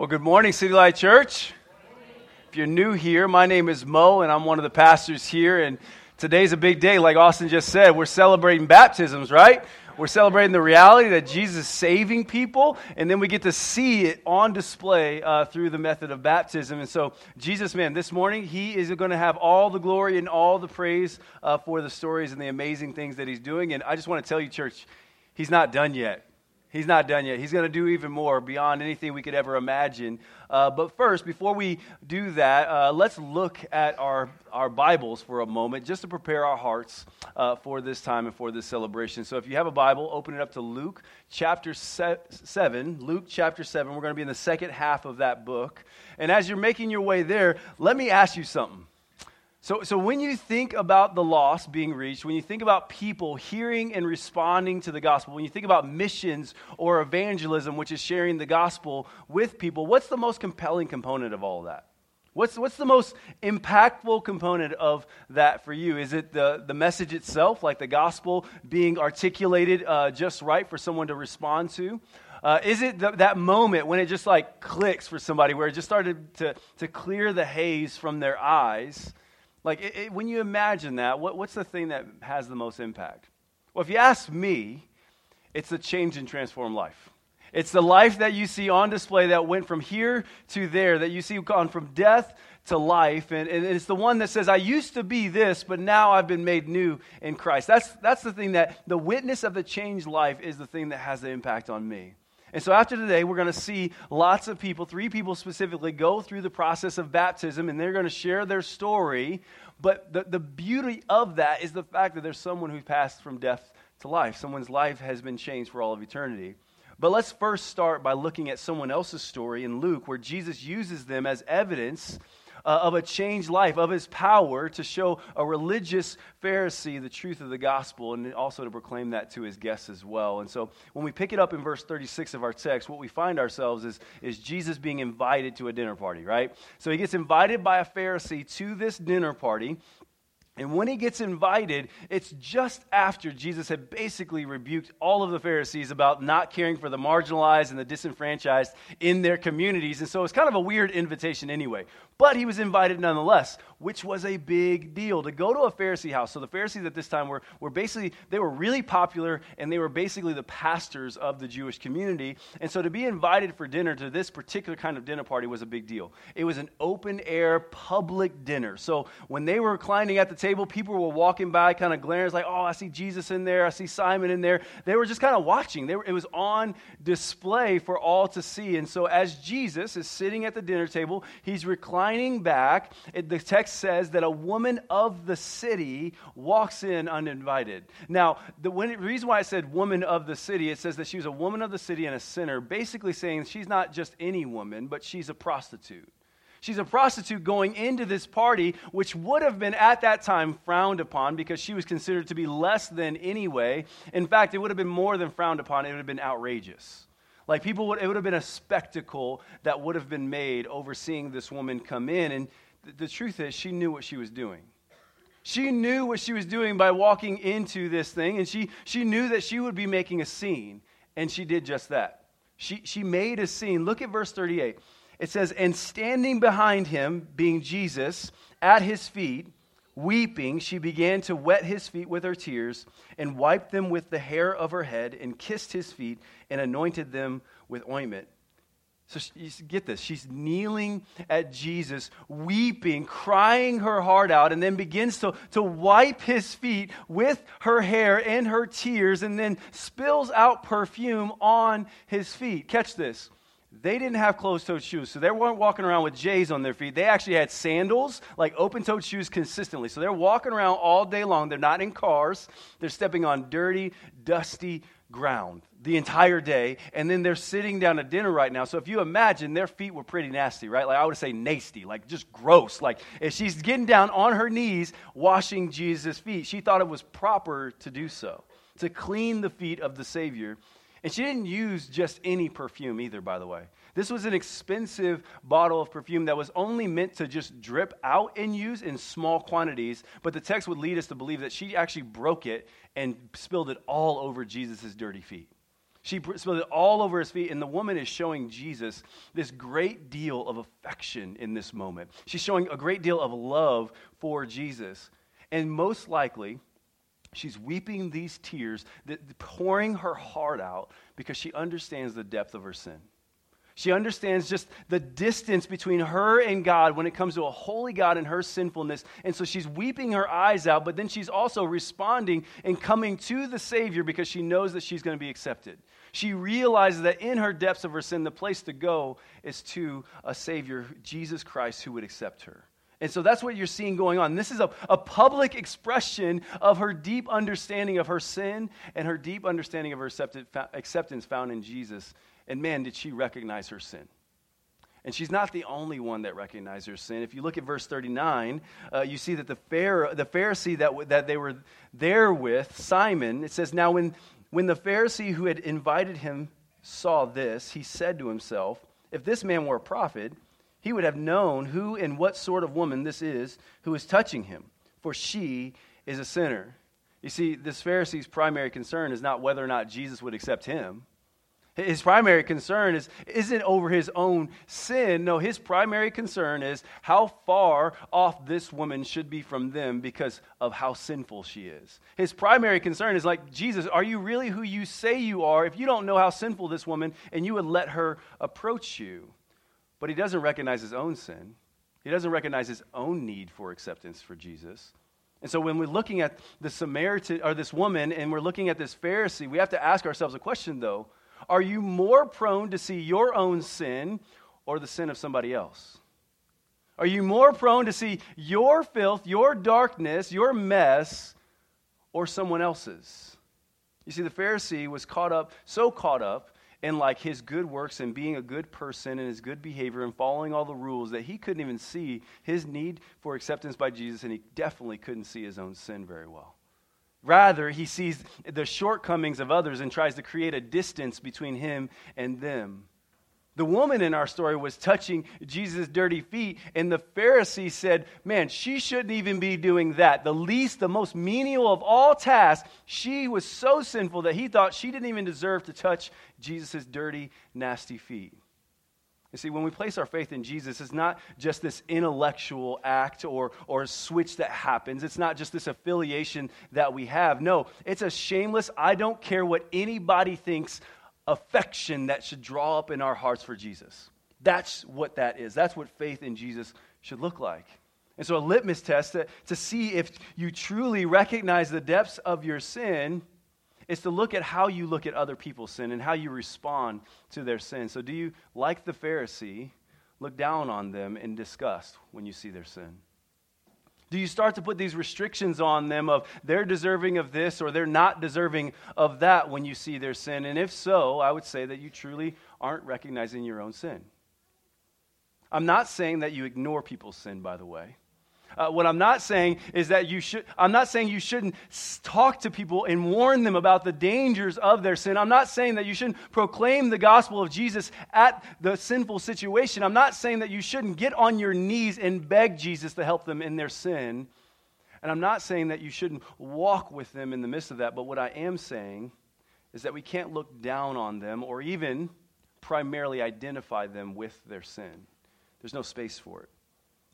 Well, good morning, City Light Church. If you're new here, my name is Mo, and I'm one of the pastors here. And today's a big day, like Austin just said. We're celebrating baptisms, right? We're celebrating the reality that Jesus is saving people, and then we get to see it on display uh, through the method of baptism. And so, Jesus, man, this morning, He is going to have all the glory and all the praise uh, for the stories and the amazing things that He's doing. And I just want to tell you, church, He's not done yet. He's not done yet. He's going to do even more beyond anything we could ever imagine. Uh, but first, before we do that, uh, let's look at our, our Bibles for a moment just to prepare our hearts uh, for this time and for this celebration. So if you have a Bible, open it up to Luke chapter se- 7. Luke chapter 7. We're going to be in the second half of that book. And as you're making your way there, let me ask you something. So, so when you think about the lost being reached, when you think about people hearing and responding to the gospel, when you think about missions or evangelism, which is sharing the gospel with people, what's the most compelling component of all of that? What's, what's the most impactful component of that for you? Is it the, the message itself, like the gospel being articulated uh, just right for someone to respond to? Uh, is it the, that moment when it just like clicks for somebody, where it just started to, to clear the haze from their eyes? Like, it, it, when you imagine that, what, what's the thing that has the most impact? Well, if you ask me, it's the change and transform life. It's the life that you see on display that went from here to there, that you see gone from death to life. And, and, it's the one that says, I used to be this, but now I've been made new in Christ. That's, that's the thing that the witness of the changed life is the thing that has the impact on me. And so after today, we're going to see lots of people, three people specifically, go through the process of baptism, and they're going to share their story. But the, the beauty of that is the fact that there's someone who's passed from death to life. Someone's life has been changed for all of eternity. But let's first start by looking at someone else's story in Luke, where Jesus uses them as evidence uh, of a changed life, of his power to show a religious Pharisee the truth of the gospel and also to proclaim that to his guests as well. And so when we pick it up in verse 36 of our text, what we find ourselves is, is Jesus being invited to a dinner party, right? So he gets invited by a Pharisee to this dinner party. And when he gets invited, it's just after Jesus had basically rebuked all of the Pharisees about not caring for the marginalized and the disenfranchised in their communities. And so it's kind of a weird invitation anyway. But he was invited nonetheless, which was a big deal to go to a Pharisee house. So the Pharisees at this time were, were basically, they were really popular and they were basically the pastors of the Jewish community. And so to be invited for dinner to this particular kind of dinner party was a big deal. It was an open air public dinner. So when they were reclining at the table, people were walking by kind of glaring, like, oh, I see Jesus in there, I see Simon in there. They were just kind of watching. They Were, it was on display for all to see. And so as Jesus is sitting at the dinner table, he's reclining reclining back, it, the text says that a woman of the city walks in uninvited. Now, the when, reason why I said woman of the city, it says that she was a woman of the city and a sinner, basically saying she's not just any woman, but she's a prostitute. She's a prostitute going into this party, which would have been at that time frowned upon because she was considered to be less than anyway. In fact, it would have been more than frowned upon, it would have been outrageous. Like people would, it would have been a spectacle that would have been made overseeing this woman come in. And th- the truth is, she knew what she was doing. She knew what she was doing by walking into this thing, and she, she knew that she would be making a scene, and she did just that. She, she made a scene. Look at verse 38. It says, And standing behind him, being Jesus, at his feet, Weeping, she began to wet his feet with her tears and wiped them with the hair of her head and kissed his feet and anointed them with ointment. So you get this. She's kneeling at Jesus, weeping, crying her heart out, and then begins to, to wipe his feet with her hair and her tears, and then spills out perfume on his feet. Catch this they didn't have closed toed shoes. So they weren't walking around with J's on their feet. They actually had sandals, like open toed shoes consistently. So they're walking around all day long. They're not in cars. They're stepping on dirty, dusty ground the entire day. And then they're sitting down at dinner right now. So if you imagine, their feet were pretty nasty, right? Like I would say nasty, like just gross. Like if she's getting down on her knees washing Jesus' feet, she thought it was proper to do so, to clean the feet of the Savior and she didn't use just any perfume either, by the way. This was an expensive bottle of perfume that was only meant to just drip out and use in small quantities. But the text would lead us to believe that she actually broke it and spilled it all over Jesus' dirty feet. She spilled it all over his feet, and the woman is showing Jesus this great deal of affection in this moment. She's showing a great deal of love for Jesus. And most likely, she's weeping these tears, pouring her heart out because she understands the depth of her sin. She understands just the distance between her and God when it comes to a holy God and her sinfulness. And so she's weeping her eyes out, but then she's also responding and coming to the Savior because she knows that she's going to be accepted. She realizes that in her depths of her sin, the place to go is to a Savior, Jesus Christ, who would accept her. And so that's what you're seeing going on. This is a, a public expression of her deep understanding of her sin and her deep understanding of her acceptance found in Jesus and man, did she recognize her sin. And she's not the only one that recognized her sin. If you look at verse 39, uh, you see that the, Pharaoh, the Pharisee that, that they were there with, Simon, it says, Now when, when the Pharisee who had invited him saw this, he said to himself, If this man were a prophet, he would have known who and what sort of woman this is who is touching him, for she is a sinner. You see, this Pharisee's primary concern is not whether or not Jesus would accept him. His primary concern is, isn't over his own sin. No, his primary concern is how far off this woman should be from them because of how sinful she is. His primary concern is like, Jesus, are you really who you say you are if you don't know how sinful this woman and you would let her approach you? But he doesn't recognize his own sin. He doesn't recognize his own need for acceptance for Jesus. And so when we're looking at the Samaritan or this woman and we're looking at this Pharisee, we have to ask ourselves a question though are you more prone to see your own sin or the sin of somebody else? Are you more prone to see your filth, your darkness, your mess, or someone else's? You see, the Pharisee was caught up, so caught up in like his good works and being a good person and his good behavior and following all the rules that he couldn't even see his need for acceptance by Jesus, and he definitely couldn't see his own sin very well. Rather, he sees the shortcomings of others and tries to create a distance between him and them. The woman in our story was touching Jesus' dirty feet, and the Pharisee said, Man, she shouldn't even be doing that. The least, the most menial of all tasks, she was so sinful that he thought she didn't even deserve to touch Jesus' dirty, nasty feet. You see, when we place our faith in Jesus, it's not just this intellectual act or, or a switch that happens. It's not just this affiliation that we have. No, it's a shameless, I don't care what anybody thinks affection that should draw up in our hearts for Jesus. That's what that is. That's what faith in Jesus should look like. And so, a litmus test to, to see if you truly recognize the depths of your sin is to look at how you look at other people's sin and how you respond to their sin. So, do you, like the Pharisee, look down on them in disgust when you see their sin? Do you start to put these restrictions on them of they're deserving of this or they're not deserving of that when you see their sin? And if so, I would say that you truly aren't recognizing your own sin. I'm not saying that you ignore people's sin, by the way. Uh, what I'm not saying is that you should, I'm not saying you shouldn't talk to people and warn them about the dangers of their sin. I'm not saying that you shouldn't proclaim the gospel of Jesus at the sinful situation. I'm not saying that you shouldn't get on your knees and beg Jesus to help them in their sin. And I'm not saying that you shouldn't walk with them in the midst of that. But what I am saying is that we can't look down on them or even primarily identify them with their sin. There's no space for it.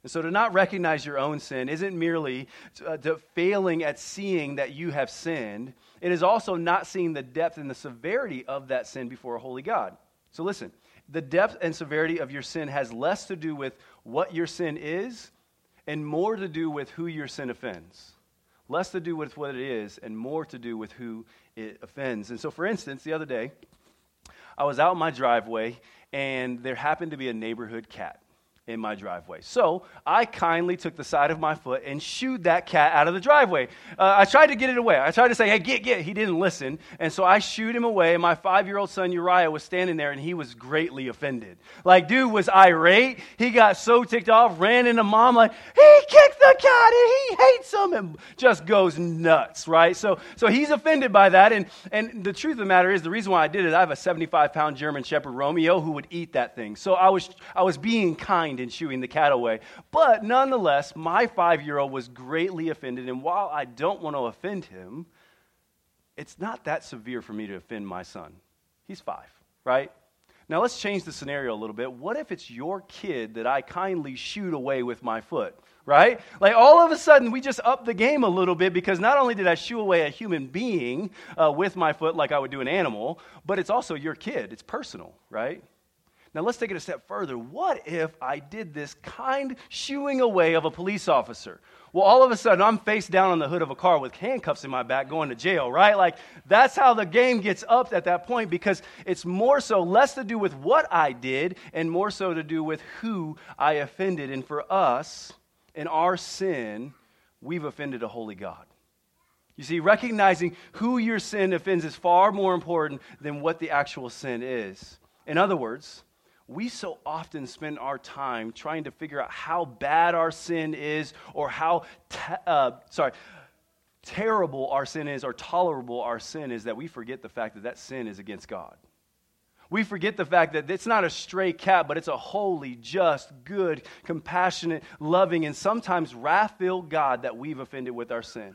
And so to not recognize your own sin isn't merely uh, to failing at seeing that you have sinned, it is also not seeing the depth and the severity of that sin before a holy God. So listen, the depth and severity of your sin has less to do with what your sin is and more to do with who your sin offends. Less to do with what it is and more to do with who it offends. And so, for instance, the other day, I was out in my driveway and there happened to be a neighborhood cat in my driveway. So I kindly took the side of my foot and shooed that cat out of the driveway. Uh, I tried to get it away. I tried to say, hey, get, get. He didn't listen. And so I shooed him away. And my five year old son Uriah was standing there and he was greatly offended. Like, dude was irate. He got so ticked off, ran into mom, like, he kicked the cat and he hates him and just goes nuts, right? So, so he's offended by that. And, and the truth of the matter is, the reason why I did it, I have a 75 pound German Shepherd Romeo who would eat that thing. So I was, I was being kind mind in shooing the cat away. But nonetheless, my five year old was greatly offended. And while I don't want to offend him, it's not that severe for me to offend my son. He's five, right? Now let's change the scenario a little bit. What if it's your kid that I kindly shoot away with my foot? Right? Like all of a sudden, we just up the game a little bit because not only did I shoo away a human being uh, with my foot like I would do an animal, but it's also your kid. It's personal, right? Now let's take it a step further. What if I did this kind shooing away of a police officer? Well, all of a sudden, I'm face down on the hood of a car with handcuffs in my back going to jail, right? Like, that's how the game gets upped at that point because it's more so less to do with what I did and more so to do with who I offended. And for us, in our sin, we've offended a holy God. You see, recognizing who your sin offends is far more important than what the actual sin is. In other words, we so often spend our time trying to figure out how bad our sin is or how, uh, sorry, terrible our sin is or tolerable our sin is that we forget the fact that that sin is against God. We forget the fact that it's not a stray cat, but it's a holy, just, good, compassionate, loving, and sometimes wrath filled God that we've offended with our sin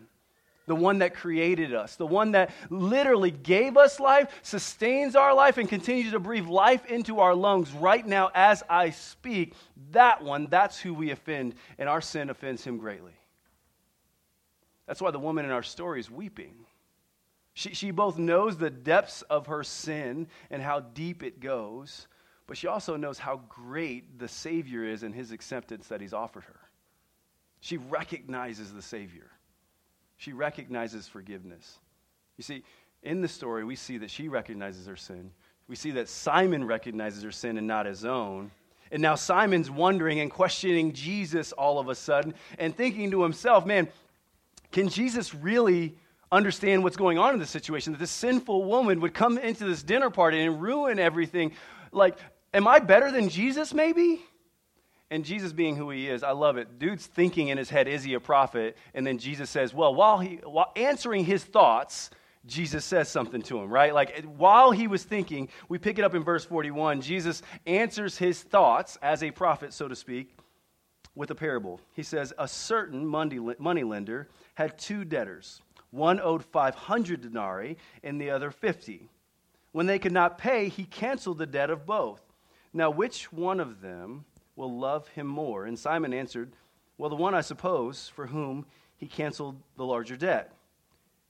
the one that created us, the one that literally gave us life, sustains our life, and continues to breathe life into our lungs right now as I speak, that one, that's who we offend, and our sin offends him greatly. That's why the woman in our story is weeping. She, she both knows the depths of her sin and how deep it goes, but she also knows how great the Savior is and his acceptance that he's offered her. She recognizes the Savior. She recognizes forgiveness. You see, in the story, we see that she recognizes her sin. We see that Simon recognizes her sin and not his own. And now Simon's wondering and questioning Jesus all of a sudden and thinking to himself, man, can Jesus really understand what's going on in this situation? That this sinful woman would come into this dinner party and ruin everything. Like, am I better than Jesus, maybe? And Jesus being who he is, I love it. Dude's thinking in his head, is he a prophet? And then Jesus says, well, while he while answering his thoughts, Jesus says something to him, right? Like while he was thinking, we pick it up in verse 41. Jesus answers his thoughts as a prophet, so to speak, with a parable. He says, A certain money lender had two debtors. One owed 500 denarii and the other 50. When they could not pay, he canceled the debt of both. Now, which one of them will love him more? And Simon answered, Well, the one, I suppose, for whom he canceled the larger debt.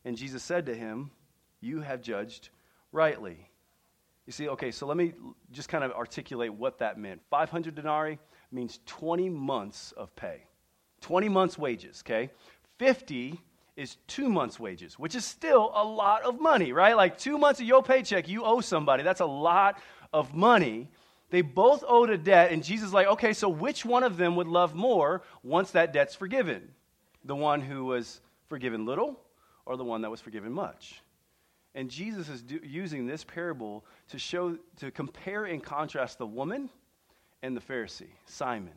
And Jesus said to him, You have judged rightly. You see, okay, so let me just kind of articulate what that meant. 500 denarii means 20 months of pay, 20 months' wages, okay? 50 is two months' wages, which is still a lot of money, right? Like two months of your paycheck, you owe somebody. That's a lot of money. They both owed a debt, and Jesus is like, okay, so which one of them would love more once that debt's forgiven? The one who was forgiven little or the one that was forgiven much? And Jesus is do, using this parable to show, to compare and contrast the woman and the Pharisee, Simon.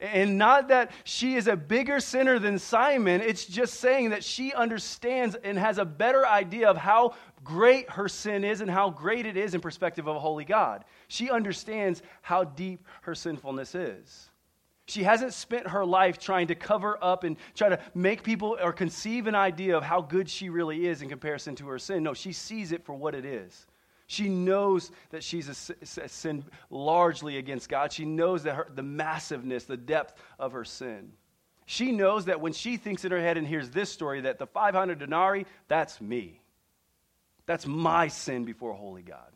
And not that she is a bigger sinner than Simon, it's just saying that she understands and has a better idea of how great her sin is and how great it is in perspective of a holy God. She understands how deep her sinfulness is. She hasn't spent her life trying to cover up and try to make people or conceive an idea of how good she really is in comparison to her sin. No, she sees it for what it is. She knows that she's a, a sin largely against God. She knows that her, the massiveness, the depth of her sin. She knows that when she thinks in her head and hears this story, that the 500 denarii, that's me. That's my sin before holy God.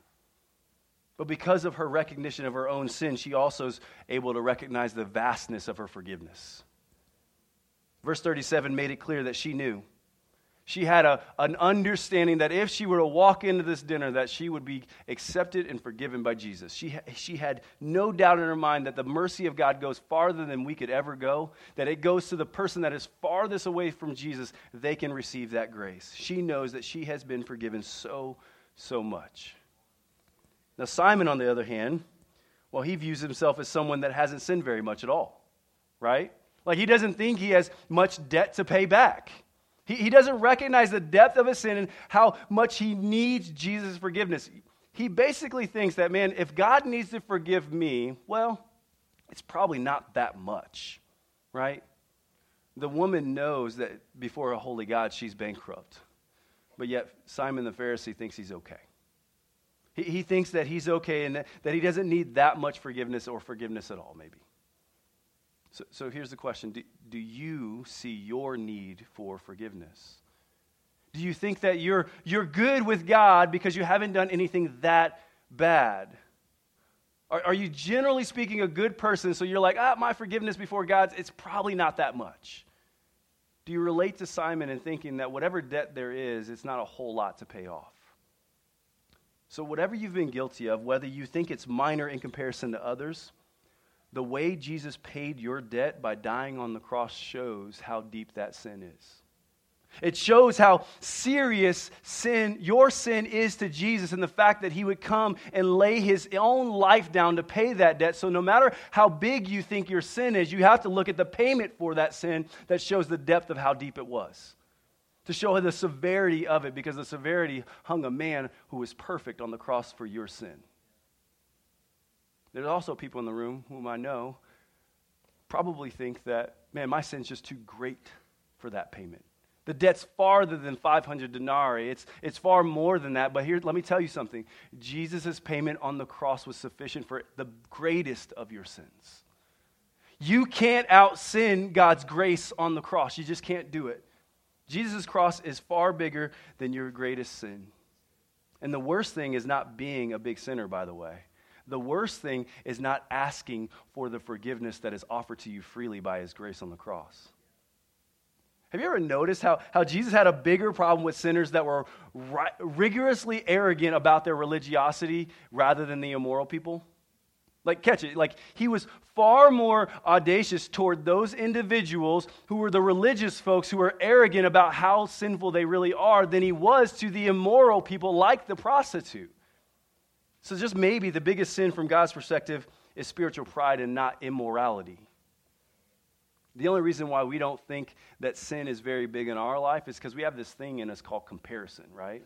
But because of her recognition of her own sin, she also is able to recognize the vastness of her forgiveness. Verse 37 made it clear that she knew she had a, an understanding that if she were to walk into this dinner that she would be accepted and forgiven by jesus. She, she had no doubt in her mind that the mercy of god goes farther than we could ever go that it goes to the person that is farthest away from jesus. They can receive that grace. She knows that she has been forgiven so so much. Now simon on the other hand well he views himself as someone that hasn't sinned very much at all right? Like he doesn't think he has much debt to pay back he, he doesn't recognize the depth of his sin and how much he needs Jesus' forgiveness. He basically thinks that, man, if God needs to forgive me, well, it's probably not that much, right? The woman knows that before a holy God, she's bankrupt. But yet, Simon the Pharisee thinks he's okay. He, he thinks that he's okay and that, that he doesn't need that much forgiveness or forgiveness at all, maybe. So, so here's the question do, do you see your need for forgiveness? Do you think that you're, you're good with God because you haven't done anything that bad? Are, are you generally speaking a good person so you're like, ah, my forgiveness before God's, it's probably not that much? Do you relate to Simon in thinking that whatever debt there is, it's not a whole lot to pay off? So, whatever you've been guilty of, whether you think it's minor in comparison to others, the way Jesus paid your debt by dying on the cross shows how deep that sin is. It shows how serious sin, your sin is to Jesus, and the fact that he would come and lay his own life down to pay that debt. So, no matter how big you think your sin is, you have to look at the payment for that sin that shows the depth of how deep it was. To show the severity of it, because the severity hung a man who was perfect on the cross for your sin. There's also people in the room whom I know probably think that, man, my sin's just too great for that payment. The debt's farther than 500 denarii. It's, it's far more than that. But here, let me tell you something. Jesus' payment on the cross was sufficient for the greatest of your sins. You can't out sin God's grace on the cross. You just can't do it. Jesus' cross is far bigger than your greatest sin. And the worst thing is not being a big sinner, by the way. The worst thing is not asking for the forgiveness that is offered to you freely by his grace on the cross. Have you ever noticed how, how Jesus had a bigger problem with sinners that were ri- rigorously arrogant about their religiosity rather than the immoral people? Like, catch it. Like, he was far more audacious toward those individuals who were the religious folks who were arrogant about how sinful they really are than he was to the immoral people like the prostitute. So, just maybe the biggest sin from God's perspective is spiritual pride and not immorality. The only reason why we don't think that sin is very big in our life is because we have this thing in us called comparison, right?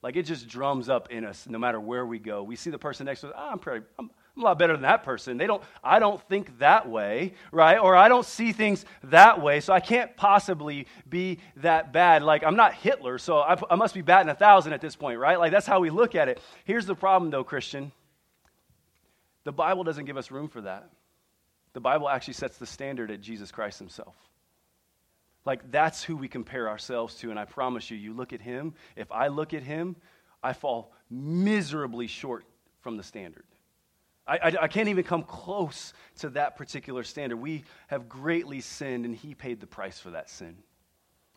Like it just drums up in us no matter where we go. We see the person next to us, oh, I'm pretty, I'm, I'm a lot better than that person. They don't, I don't think that way, right? Or I don't see things that way, so I can't possibly be that bad. Like I'm not Hitler, so I, I must be batting a thousand at this point, right? Like that's how we look at it. Here's the problem, though, Christian. The Bible doesn't give us room for that. The Bible actually sets the standard at Jesus Christ himself. Like, that's who we compare ourselves to. And I promise you, you look at him, if I look at him, I fall miserably short from the standard. I, I, I, can't even come close to that particular standard. We have greatly sinned, and he paid the price for that sin.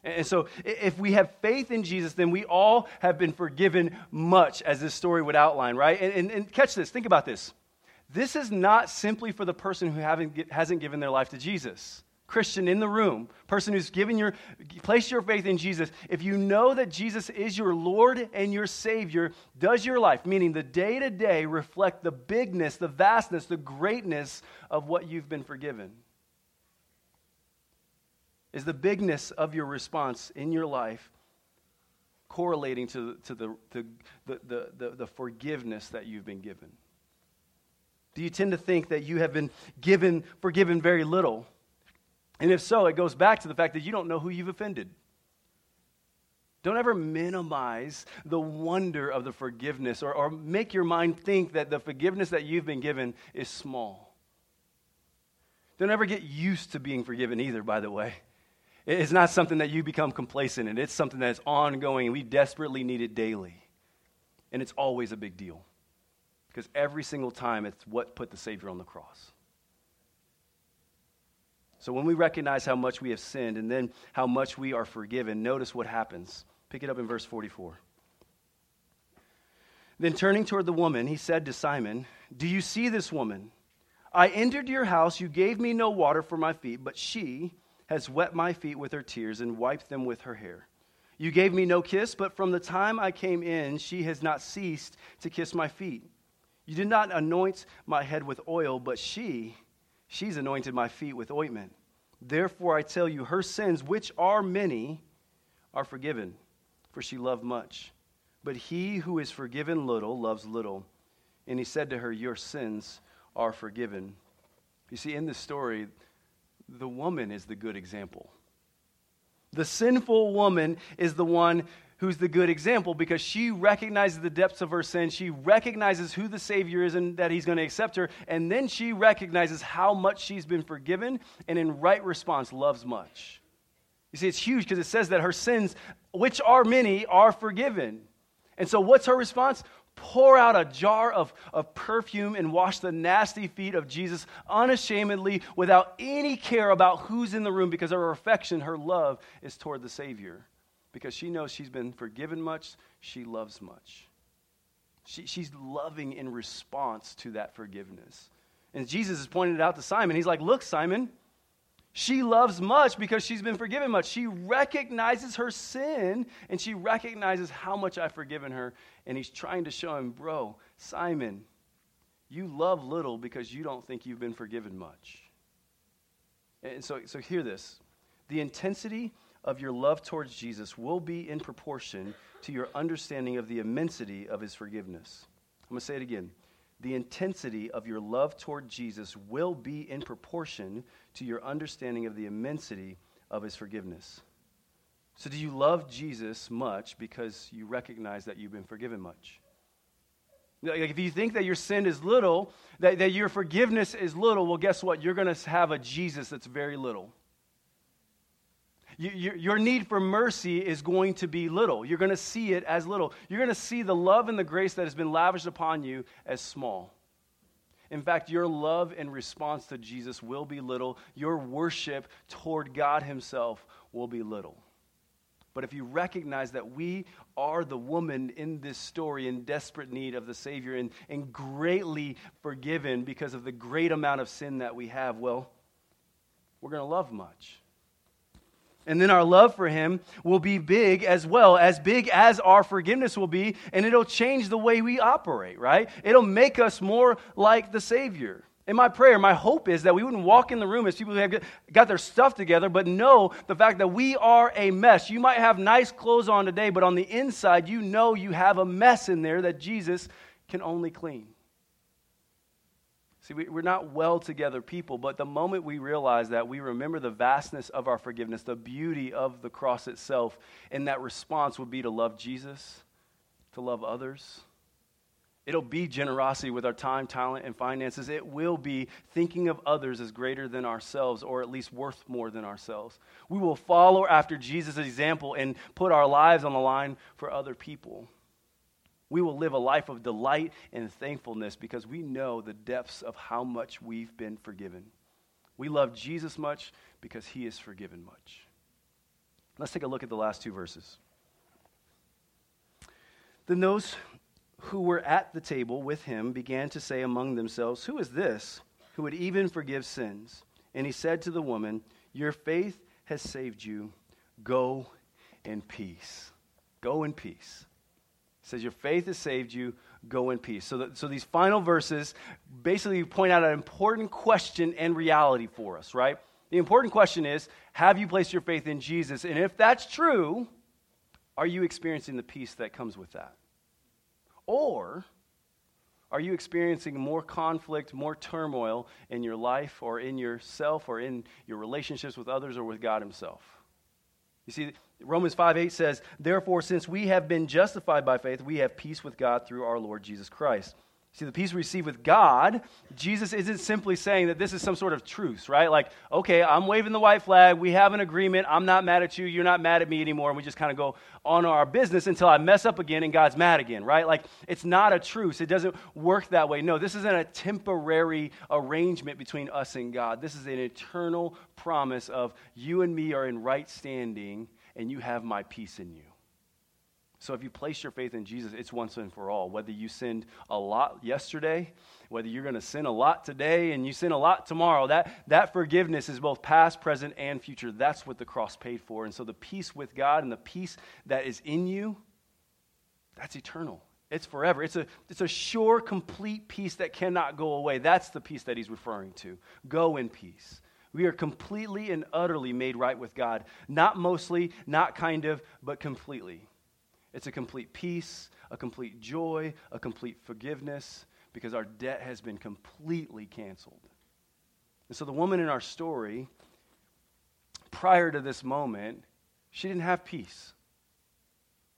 And, and so, if we have faith in Jesus, then we all have been forgiven much, as this story would outline, right? And, and, and catch this, think about this. This is not simply for the person who hasn't given their life to Jesus. Christian in the room, person who's given your place your faith in Jesus, if you know that Jesus is your Lord and your Savior, does your life, meaning the day to day, reflect the bigness, the vastness, the greatness of what you've been forgiven? Is the bigness of your response in your life correlating to, to the, the, the, the, the forgiveness that you've been given? Do you tend to think that you have been given, forgiven very little? And if so, it goes back to the fact that you don't know who you've offended. Don't ever minimize the wonder of the forgiveness or, or make your mind think that the forgiveness that you've been given is small. Don't ever get used to being forgiven either, by the way. It's not something that you become complacent in, it's something that's ongoing and we desperately need it daily. And it's always a big deal. Because every single time it's what put the Savior on the cross. So when we recognize how much we have sinned and then how much we are forgiven, notice what happens. Pick it up in verse 44. Then turning toward the woman, he said to Simon, Do you see this woman? I entered your house, you gave me no water for my feet, but she has wet my feet with her tears and wiped them with her hair. You gave me no kiss, but from the time I came in, she has not ceased to kiss my feet. You did not anoint my head with oil, but she, she's anointed my feet with ointment. Therefore, I tell you, her sins, which are many, are forgiven, for she loved much. But he who is forgiven little loves little. And he said to her, Your sins are forgiven. You see, in this story, the woman is the good example. The sinful woman is the one who's the good example because she recognizes the depths of her sin. She recognizes who the Savior is and that He's going to accept her. And then she recognizes how much she's been forgiven and, in right response, loves much. You see, it's huge because it says that her sins, which are many, are forgiven. And so, what's her response? Pour out a jar of, of perfume and wash the nasty feet of Jesus unashamedly without any care about who's in the room because her affection, her love, is toward the Savior because she knows she's been forgiven much, she loves much. She, she's loving in response to that forgiveness. And Jesus is pointing it out to Simon. He's like, Look, Simon, she loves much because she's been forgiven much. She recognizes her sin and she recognizes how much I've forgiven her. And he's trying to show him, Bro, Simon, you love little because you don't think you've been forgiven much. And so, so hear this the intensity of your love towards Jesus will be in proportion to your understanding of the immensity of his forgiveness. I'm going to say it again. The intensity of your love toward Jesus will be in proportion to your understanding of the immensity of his forgiveness. So, do you love Jesus much because you recognize that you've been forgiven much? Like if you think that your sin is little, that, that your forgiveness is little, well, guess what? You're going to have a Jesus that's very little you, your need for mercy is going to be little. You're going to see it as little. You're going to see the love and the grace that has been lavished upon you as small. In fact, your love and response to Jesus will be little. Your worship toward God Himself will be little. But if you recognize that we are the woman in this story in desperate need of the Savior and, and greatly forgiven because of the great amount of sin that we have, well, we're going to love much. And then our love for him will be big as well, as big as our forgiveness will be, and it'll change the way we operate, right? It'll make us more like the Savior. In my prayer, my hope is that we wouldn't walk in the room as people who have got their stuff together, but know the fact that we are a mess. You might have nice clothes on today, but on the inside, you know you have a mess in there that Jesus can only clean. See, we, are not well together people, but the moment we realize that, we remember the vastness of our forgiveness, the beauty of the cross itself, and that response would be to love Jesus, to love others. It'll be generosity with our time, talent, and finances. It will be thinking of others as greater than ourselves, or at least worth more than ourselves. We will follow after Jesus' example and put our lives on the line for other people we will live a life of delight and thankfulness because we know the depths of how much we've been forgiven. We love Jesus much because he is forgiven much. Let's take a look at the last two verses. Then those who were at the table with him began to say among themselves, Who is this who would even forgive sins? And he said to the woman, Your faith has saved you. Go in peace. Go in peace says, Your faith has saved you. Go in peace. So, so these final verses basically point out an important question and reality for us, right? The important question is Have you placed your faith in Jesus? And if that's true, are you experiencing the peace that comes with that? Or are you experiencing more conflict, more turmoil in your life or in yourself or in your relationships with others or with God Himself? You see, Romans 5 8 says, Therefore, since we have been justified by faith, we have peace with God through our Lord Jesus Christ. See, the peace we receive with God, Jesus isn't simply saying that this is some sort of truce, right? Like, okay, I'm waving the white flag. We have an agreement. I'm not mad at you. You're not mad at me anymore. And we just kind of go on our business until I mess up again and God's mad again, right? Like, it's not a truce. It doesn't work that way. No, this isn't a temporary arrangement between us and God. This is an eternal promise of you and me are in right standing and you have my peace in you. So if you place your faith in Jesus, it's once and for all. Whether you sinned a lot yesterday, whether you're going to sin a lot today and you sin a lot tomorrow, that, that forgiveness is both past, present, and future. That's what the cross paid for. And so the peace with God and the peace that is in you, that's eternal. It's forever. It's a, it's a sure, complete peace that cannot go away. That's the peace that he's referring to. Go in peace. We are completely and utterly made right with God. Not mostly, not kind of, but completely. It's a complete peace, a complete joy, a complete forgiveness, because our debt has been completely canceled. And so the woman in our story, prior to this moment, She didn't have peace.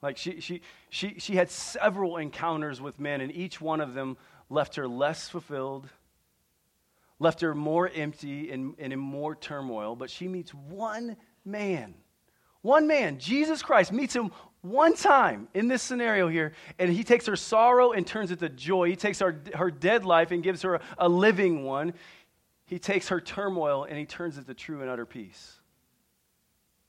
Like she, she, she, she had several encounters with men, and each one of them left her less fulfilled, left her more empty and, and in more turmoil. But she meets one man. One man, Jesus Christ, meets him one time in this scenario here, and he takes her sorrow and turns it to joy. He takes her, her dead life and gives her a, a living one. He takes her turmoil and he turns it to true and utter peace.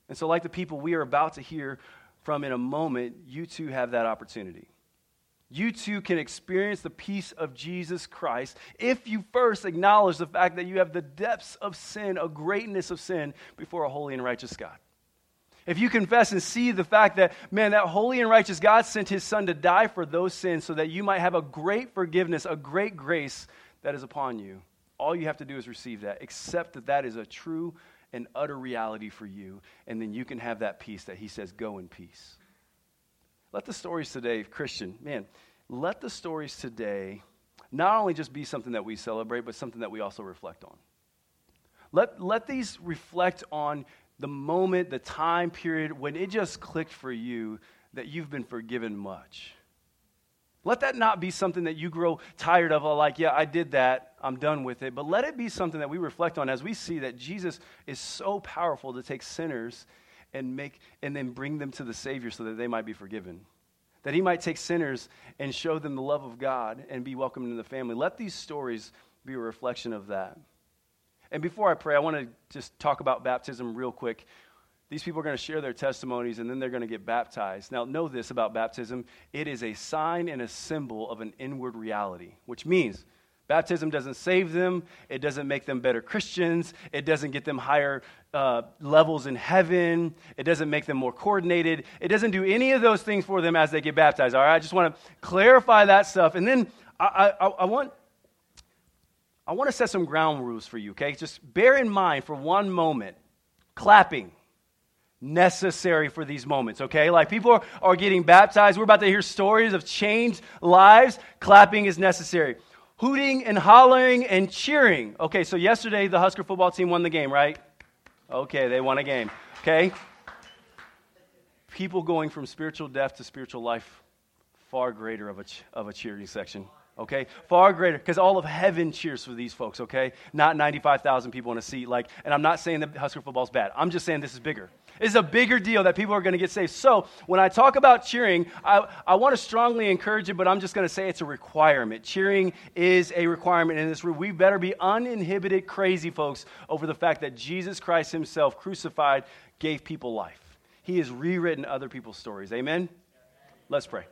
And so, like the people we are about to hear from in a moment, you too have that opportunity. You too can experience the peace of Jesus Christ if you first acknowledge the fact that you have the depths of sin, a greatness of sin, before a holy and righteous God. If you confess and see the fact that, man, that holy and righteous God sent his son to die for those sins so that you might have a great forgiveness, a great grace that is upon you, all you have to do is receive that. Accept that that is a true and utter reality for you, and then you can have that peace that he says, go in peace. Let the stories today, Christian, man, let the stories today not only just be something that we celebrate, but something that we also reflect on. Let, let these reflect on the moment, the time period when it just clicked for you that you've been forgiven much. Let that not be something that you grow tired of, oh, like, yeah, I did that, I'm done with it. But let it be something that we reflect on as we see that Jesus is so powerful to take sinners and make and then bring them to the Savior so that they might be forgiven. That he might take sinners and show them the love of God and be welcomed in the family. Let these stories be a reflection of that. And before I pray, I want to just talk about baptism real quick. These people are going to share their testimonies and then they're going to get baptized. Now, know this about baptism it is a sign and a symbol of an inward reality, which means baptism doesn't save them, it doesn't make them better Christians, it doesn't get them higher uh, levels in heaven, it doesn't make them more coordinated, it doesn't do any of those things for them as they get baptized. All right, I just want to clarify that stuff. And then I, I, I want. I want to set some ground rules for you, okay? Just bear in mind for one moment clapping necessary for these moments, okay? Like people are, are getting baptized. We're about to hear stories of changed lives. Clapping is necessary. Hooting and hollering and cheering. Okay, so yesterday the Husker football team won the game, right? Okay, they won a game, okay? People going from spiritual death to spiritual life, far greater of a, of a cheering section okay? Far greater, because all of heaven cheers for these folks, okay? Not 95,000 people in a seat. Like, and I'm not saying that Husker football's bad. I'm just saying this is bigger. It's a bigger deal that people are going to get saved. So when I talk about cheering, I, I want to strongly encourage it, but I'm just going to say it's a requirement. Cheering is a requirement in this room. We better be uninhibited, crazy folks over the fact that Jesus Christ himself, crucified, gave people life. He has rewritten other people's stories. Amen? Let's pray.